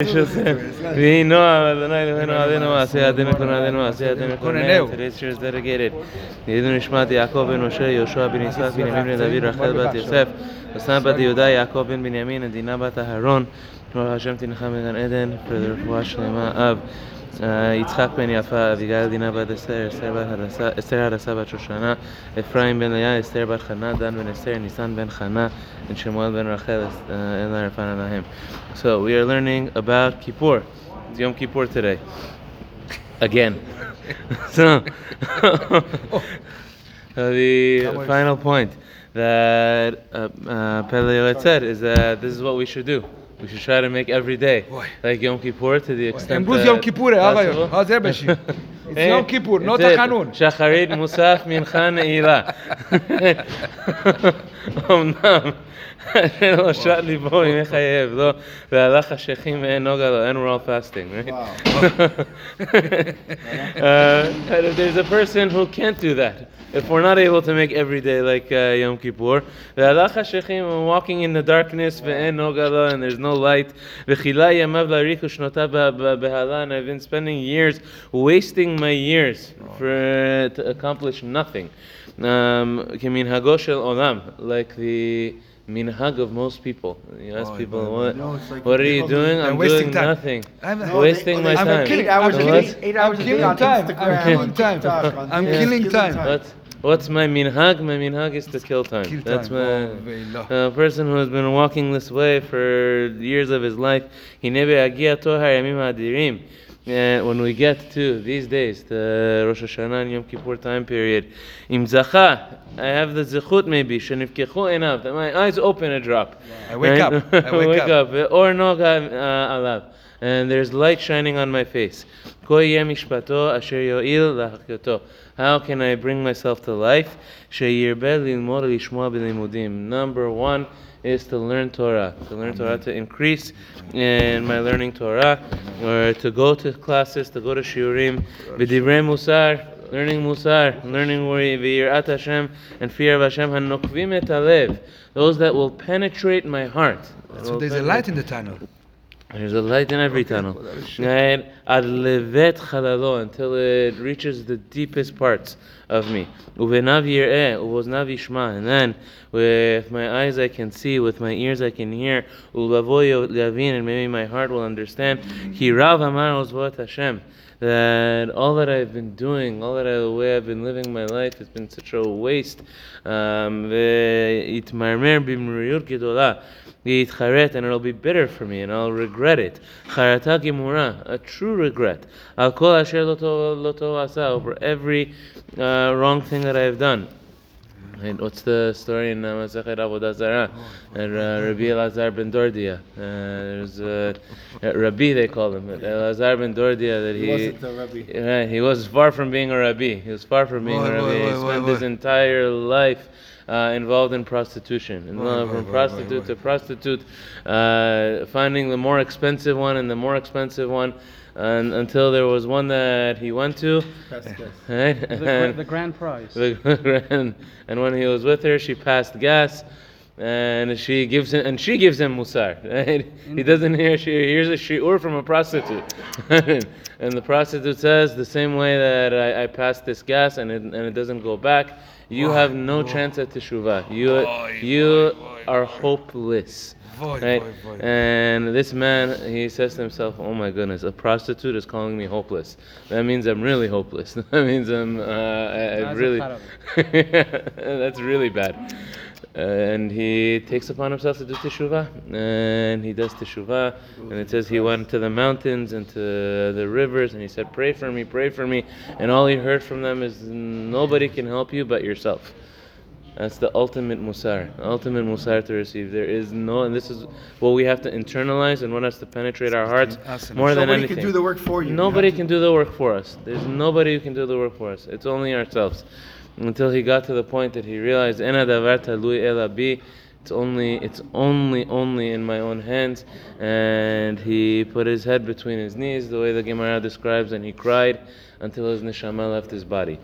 Vino a Adonai Eloheinu Adenu Aseh Adem Ekon Adenu Aseh Adem Ekon Neu Today's Shir's dedicated Yidun Nishmat Yaakov ben Moshe Yoshua ben Yitzhak ben Yamin ben David Rachel bat Yosef Osam bat Yehuda Yaakov ben Binyamin Adina bat Aharon Ruach Hashem Tincha Megan Eden Further Ruach Shlema Av יצחק בן יפה, אביגיל דינה בת אסתר, אסתר בת הדסה- אסתר הדסה בת שושנה, אפרים בן ליה, אסתר בת חנה, דן בן אסתר, ניסן בן חנה, and Shemuel ben Rachel, uh, Elah Rafan Anahem. So we are learning about Kippur. It's Yom Kippur today. Again. so uh, the final point that uh, uh, Pele Yoet said is that this is what we should do. We should try to make every day Boy. like Yom Kippur to the extent אמרו זה that יום כיפור, הרעיון. possible. אה, זה בשיר. It's יום כיפור, לא That's it. תחנון. שחרית, מוסף, מנחה, נעילה. אמנם, אשר לא שט ליבו ימי חייב, לא, והלך חשכים ואין נוגה לו, and we're all fasting, right? uh, and if there's a person who can't do that, if we're not able to make every day like uh, Yom Kippur. We're walking in the darkness, and there's no light. And I've been spending years wasting my years for uh, to accomplish nothing. Um, like the minhag of most people. You ask oh, people, what, no, like what are you doing? I'm doing time. nothing. I'm wasting my I'm time. I'm killing, I'm killing time. I'm killing time. I'm killing time. What's my minhag? My minhag is to kill time. Kill time. That's my a person who has been walking this way for years of his life. Uh, when we get to these days, the Rosh Hashanah and Yom Kippur time period, im zacha, I have the zechut maybe, shenifkechu enough, that my eyes open a drop. I wake up. I wake up. Or noga uh, alav, and there's light shining on my face. Ko yeh mishpato asher yo'il. How can I bring myself to life? Sheyirbe lilmod lishmoa b'limudim. Number one is to learn Torah, to learn Torah, to increase in my learning Torah, or to go to classes, to go to shiurim, b'divrei musar, learning musar, learning v'yirat Hashem and fear of Hashem, hanokvim et those that will penetrate my heart. So there's a light in the tunnel. There's a light in every tunnel. Right? Ad levet chalalo, until it reaches the deepest parts of me. Uvenav yir'eh, uvoznav yishma. And then, with my eyes I can see, with my ears I can hear. Ulavo yavin, and maybe my heart will understand. Ki rav amar ozvot Hashem that all that I've been doing, all that I, the way I've been living my life, has been such a waste. Um, and it'll be bitter for me, and I'll regret it. A true regret. Over every uh, wrong thing that I have done. And what's the story in uh, Masachet Avodah Zarah? And uh, Rabbi Elazar ben Dordia. Uh, there's uh, Rabbi they call him. Elazar ben Dordia that he. He wasn't a Rabbi. Right, he was far from being a rabbi. He was far from being Boy, a rabbi. boy, he spent boy, his entire life uh, involved in prostitution. And Boy, uh, from boy, prostitute boy, to prostitute, uh, finding the more expensive one and the more expensive one, and, until there was one that he went to. That's good. Right? The, the grand prize. and, and when he was with her, she passed gas, and she gives him, and she gives him musar. Right? He doesn't hear. She hears a shiur from a prostitute, and the prostitute says the same way that I, I passed this gas and it, and it doesn't go back. You have no chance at teshuvah. You Boy, you boy, boy, are boy. hopeless. Boy, Right? boy, boy. And this man, he says to himself, "Oh my goodness, a prostitute is calling me hopeless. That means I'm really hopeless. that means I'm, uh, I, I really, that's really bad." And he takes upon himself to do teshuvah, and he does teshuvah, and it says he went to the mountains and to the rivers, and he said, "Pray for me, pray for me," and all he heard from them is, "Nobody can help you but yourself." That's the ultimate musar, ultimate musar to receive. There is no, and this is what we have to internalize and what has to penetrate our hearts more than anything. Nobody can do the work for you. Nobody can do the work for us. There's nobody who can do the work for us. It's only ourselves. Until he got to the point that he realized, "Ena davar talui ela bi." It's only, it's only, only in my own hands. And he put his head between his knees, the way the Gemara describes, and he cried until his neshama left his body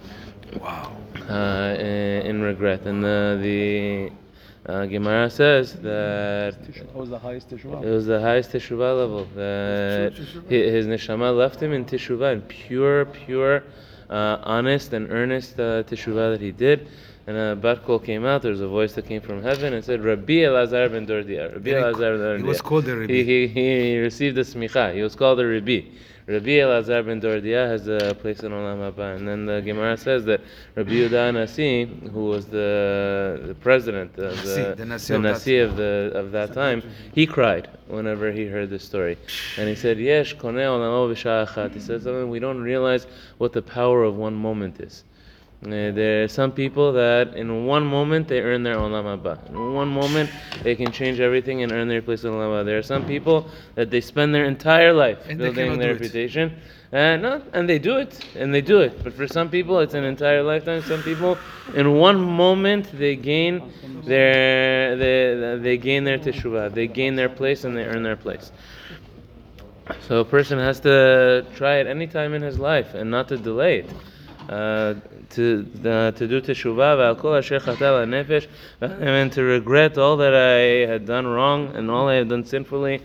Wow. uh, in, in regret. And the, the Uh, Gemara says that That was the highest it was the highest teshuvah level. That his neshama left him in teshuvah, in pure, pure, honest and earnest uh, teshuvah that he did. And a bat kol came out. There was a voice that came from heaven and said, "Rabbi Elazar ben Dordia." Rabbi Elazar ben Dordia. he was called a Rabbi. He, he, he received the smicha. He was called a Rabbi. Rabbi Elazar ben Dordia has a place in Olam Haba. And then the Gemara says that Rabbi Yehuda Nasi, who was the, the president, the, the Nasi the of that Nasi of the of that time, he cried whenever he heard this story, and he said, "Yesh koneh olamo. He said something we don't realize what the power of one moment is. Uh, there are some people that in one moment they earn their olam haba. In one moment they can change everything and earn their place in olam haba. There are some people that they spend their entire life And building their reputation, and no, and they do it, and they do it. But for some people, it's an entire lifetime. Some people, in one moment, they gain their they, they gain their teshuvah, they gain their place, and they earn their place. So a person has to try it any time in his life and not to delay it uh, to uh, to do teshuvah v'alkol asher chatal nefesh and to regret all that I had done wrong and all I had done sinfully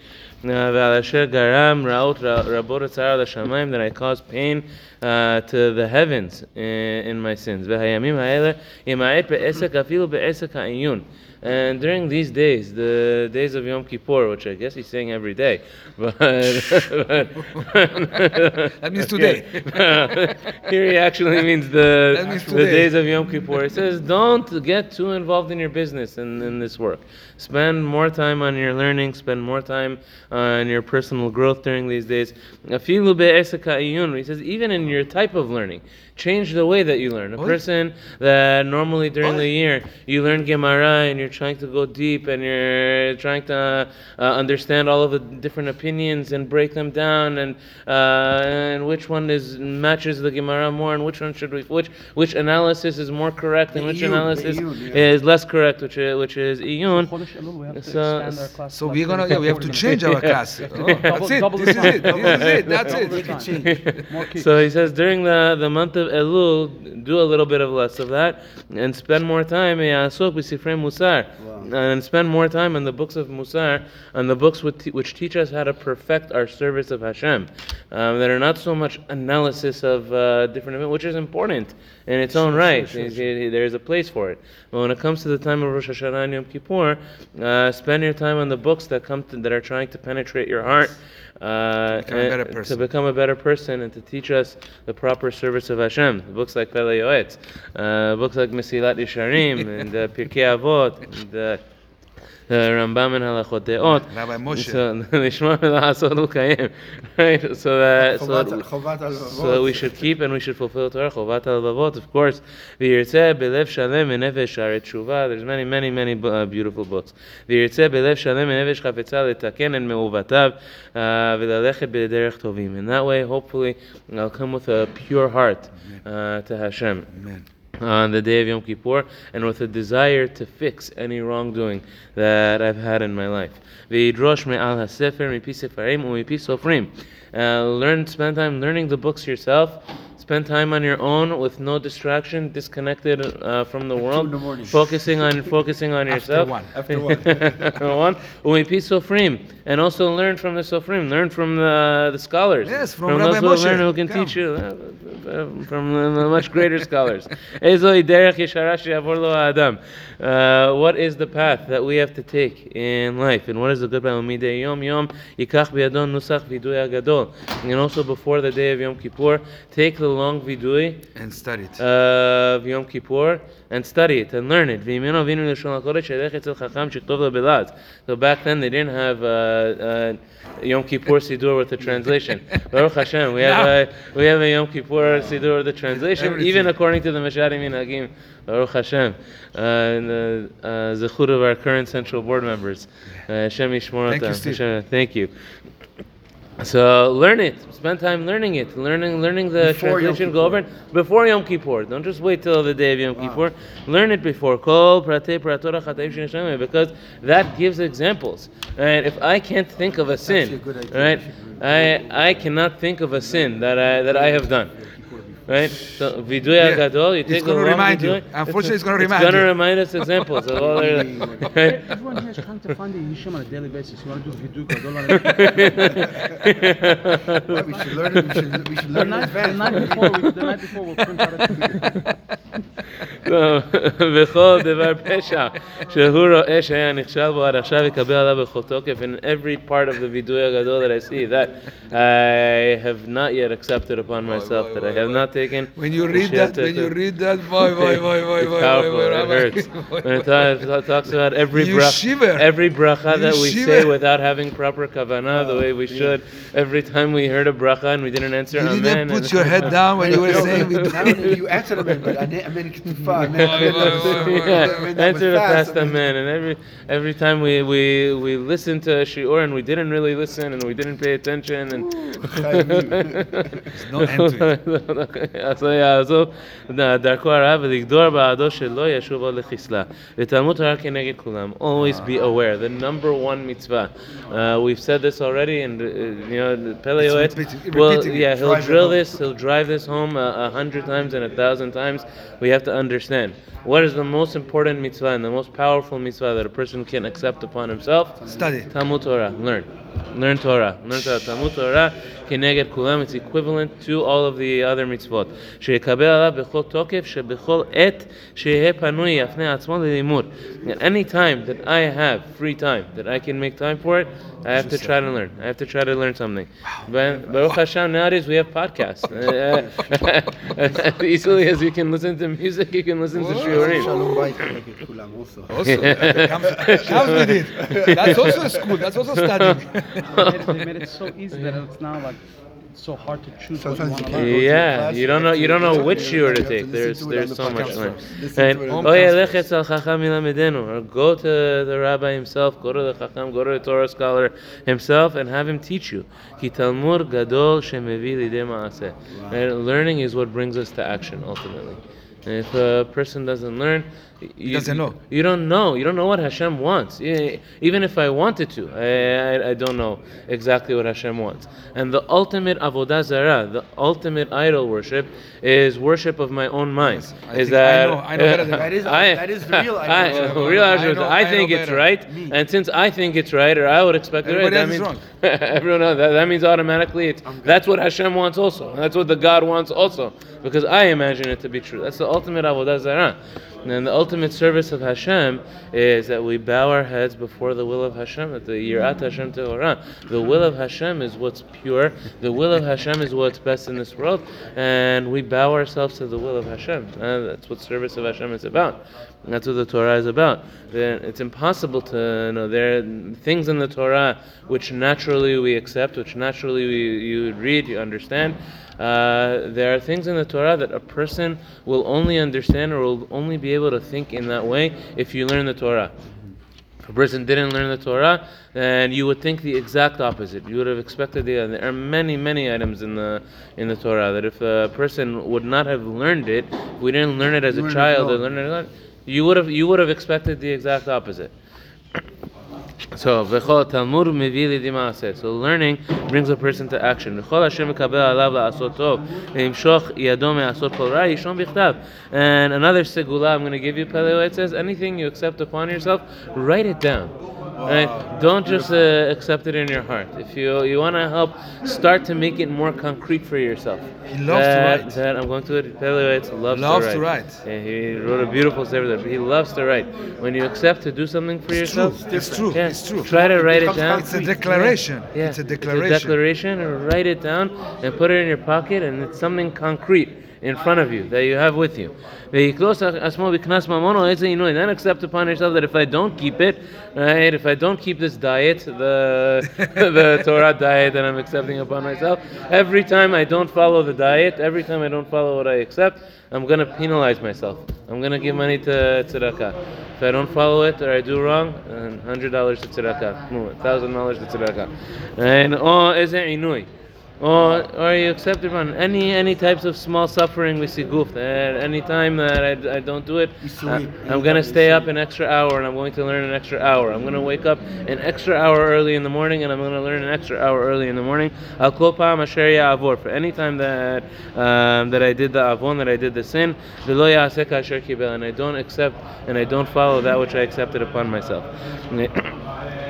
uh, v'al asher garam raot rabot etzar l'shamayim that I caused pain uh, to the heavens in, in my sins. V'hayamim ha'ele ima'et be'esek afilu be'esek ha'iyun and during these days, the days of Yom Kippur, which I guess he's saying every day, but, That means today. Here he actually means the means the days of Yom Kippur. He says, don't get too involved in your business and in this work. Spend more time on your learning. Spend more time uh, on your personal growth during these days. Afilu be'esek ha'iyun. He says, even in your type of learning, change the way that you learn. A Oy. person that normally during Oy. the year you learn Gemara and you're trying to go deep and you're trying to uh, understand all of the different opinions and break them down and uh, and which one is matches the Gemara more and which one should we which which analysis is more correct and which analysis is less correct which is, which is iyun. Chodesh Elul, we have to So- expand our class. So we're gonna, yeah, we have to change our class. Oh, that's it. double This is it. This is it. That's it. time. More kids. So he says during the, the month of Do a little bit of less of that and spend more time in ya'asok b'sifrei musar and spend more time on the books of Musar, on the books which, which teach us how to perfect our service of Hashem, um, that are not so much analysis of uh, different events, which is important in its own right. There is a place for it. But when it comes to the time of Rosh Hashanah and Yom Kippur, uh, spend your time on the books that come to, that are trying to penetrate your heart. Uh, Become a better person. To become a better person and to teach us the proper service of Hashem. Books like Pele Yoetz, uh, books like Mesilat Yesharim and uh, Pirkei Avot, and uh, the Rambam and Halachot Deot. Rabbi Moshe. So, right? So that, so that, so that we should keep and we should fulfill Torah. Chovot HaLevavot, of course. V'yirtzeh belev shalem enefesh sharet tshuva. There's many, many, many uh, beautiful books. V'yirtzeh belev shalem enefesh chafetzal letaken and me'uvatav v'lalechet b'derech tovim. In that way, hopefully, I'll come with a pure heart uh, to Hashem. Amen on the day of Yom Kippur and with a desire to fix any wrongdoing that I've had in my life. Uh, learn, spend time learning the books yourself. Spend time on your own with no distraction, disconnected uh, from the world, the focusing on focusing on yourself. After one, after one, one. sofrim, and also learn from the sofrim. Learn from the, the scholars. Yes, from, from Rabbi those who learn who can Come. teach you. Uh, from the much greater scholars. Uh, what is the path that we have to take in life, and what is the good path? Gadol. And also before the day of Yom Kippur, take the long vidui and study it. Uh, of Yom Kippur and study it and learn it. So back then they didn't have uh, uh, Yom Kippur Sidur with the translation. Baruch Hashem, we have no. a we have a Yom Kippur Sidur with the translation, Everything. even according to the Mesharim in Hagim. Baruch Hashem, uh, and the uh, zechut of our current central board members. Uh, Hashem Thank you. Steve. Thank you. So learn it. Spend time learning it. Learning, learning the Before translation. Go over it before Yom Kippur. Don't just wait till the day of Yom Kippur. Learn it before. Kol pratei pratorah chataim sheneshama, because that gives examples. Right? If I can't think of a sin, a good idea. right? I I cannot think of a sin that I that I have done. Right? So vidui Yeah. gadol, you It's take a gonna long remind you. vidui, Unfortunately, it's gonna it's remind gonna remind us examples of all their, right? Everyone here is trying to find the Yisham on a daily basis. You want to do vidu gadol on a Well, we should learn it. We should, we should the learn it in the advance. night before, we, the night before, we'll print out a video. טוב, וכל דבר פשע שהוא רואה שהיה נכשל בו עד עכשיו יקבל עליו בכל תוקף in every part of the וידוי הגדול that I see that I have not yet accepted upon myself that I have not taken When you read Shit, that, when you it- read that, boy, boy, boy, boy, it's boy, powerful, boy, it Rabbi. hurts. When it ta- ta- talks about every You bracha, shiver. every bracha You that we say shiver. without having proper kavanah, the way we should. Every time we heard a bracha and we didn't answer You amen. didn't put and- your head down when you were No, saying. not only you answered them, but I meant I meant to far. yeah, answer the fast amen. And every every time we we we listened to a shiur and we didn't really listen and we didn't pay attention and no end to אז הוא יעזוב דרכו הרע ולגדור בעדו שלא ישוב עוד לחיסלה. ותלמוד תורה כנגד כולם. Always be aware. The number one mitzvah. Uh, we've said this already and uh, you know Pele It's Yoetz repeating- will repeating it. yeah he'll Drive it drill home. this he'll drive this home a, a hundred times and a thousand times. We have to understand what is the most important mitzvah and the most powerful mitzvah that a person can accept upon himself. Study. Talmud Torah, learn. Learn Torah. Learn Torah. Talmud Torah, כנגד כולם, it's equivalent to all of the other mitzvot. שיקבל עליו בכל תוקף, שבכל עת שיהיה פנוי יפנה עצמו ללימוד. At any time that I have free time, that I can make time for it, I have to try to learn. I have to try to learn something. But Baruch Hashem, nowadays we have podcasts. Uh, as easily as you can listen to music, you can listen to shiurim. Shalom bait כנגד כולם also. Also, comes, comes with it. That's also a school. That's also studying. They made, it, they made it so easy that it's now like it's so hard to choose. Sometimes you you yeah, class, you don't know. You don't know which you are to take. There's there's so much. learning. Oh yeah, or go to the rabbi himself, go to the chacham, go to the Torah scholar himself, and have him teach you. Ki Learning is what brings us to action ultimately. And if a person doesn't learn, you, doesn't know. You don't know. You don't know what Hashem wants. Even if I wanted to, I, I, I don't know exactly what Hashem wants. And the ultimate avodah zarah, the ultimate idol worship, is worship of my own mind. I is that I know- I know better than That is- that is the real idol I, worship. real I idol worship. know- I, I think it's better. right, Me. and since I think it's right, or I would expect it right, Everybody that means is everyone else, that, that means automatically it's that's what Hashem wants also. That's what the God wants also, because I imagine it to be true. That's the ultimate avodah zarah. And the ultimate service of Hashem is that we bow our heads before the will of Hashem, that the Yirat Hashem Tehorah. The will of Hashem is what's pure, the will of Hashem is what's best in this world, and we bow ourselves to the will of Hashem. And that's what service of Hashem is about. And that's what the Torah is about. It's impossible to you know there are things in the Torah which naturally we accept, which naturally we, you read, you understand. Uh, there are things in the Torah that a person will only understand or will only be able to think in that way if you learn the Torah. If a person didn't learn the Torah, then you would think the exact opposite. You would have expected the. There are many, many items in the in the Torah that if a person would not have learned it, if we didn't learn it as a child or learn it, you would have you would have expected the exact opposite. So v'chol talmud mivili dimaseh. So learning brings a person to action. V'chol Hashem mekabel alav la'asot tov. Imshoch yadom me'asot kol ra yishon b'chtav. And another segula I'm going to give you. Peleo it says anything you accept upon yourself, write it down. Right? Don't just uh, accept it in your heart. If you you want to help, start to make it more concrete for yourself. He loves to write. That I'm going to it. Peleo loves, Loves to write. to write. Yeah, he wrote a beautiful sefer there. He loves to write. When you accept to do something for It's true. yourself, It's true. yeah, It's true. Try to write it becomes down. It's a declaration. Yeah, It's a declaration. declaration, and write it down and put it in your pocket, and it's something concrete in front of you that you have with you. Then accept upon yourself that if I don't keep it, right, if I don't keep this diet, the the Torah diet that I'm accepting upon myself, every time I don't follow the diet, every time I don't follow what I accept, I'm going to penalize myself. I'm going to give money to tzedakah. If I don't follow it or I do wrong, $100 to tzedakah, $1,000 to tzedakah. And oh, is it inui? or or you accept it on any any types of small suffering we see goof that any time that I, I don't do it I, am uh, gonna stay up an extra hour and I'm going to learn an extra hour. I'm gonna wake up an extra hour early in the morning and I'm gonna learn an extra hour early in the morning. I'll call palm avor. For any time that um, that I did the avon that I did the sin and I don't accept and I don't follow that which I accepted upon myself.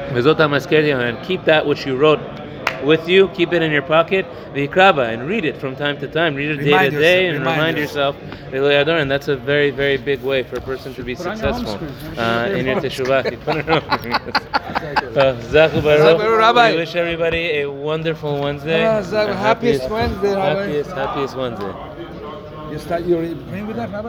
And keep that which you wrote with you, keep it in your pocket, v'ikraba, and read it from time to time. Read it day Remind to day yourself, and remind remind yourself. V'lo yador, And that's a very, very big way for a person to be Put on your successful uh, in your teshuvah. You put it on. Zachu Zachu Baruch. Baruch, Rabbi. We wish everybody a wonderful Wednesday. Ah, Zachu, happiest Wednesday, Rabbi. Happiest, happiest Wednesday. You start, you're praying with that, Rabbi?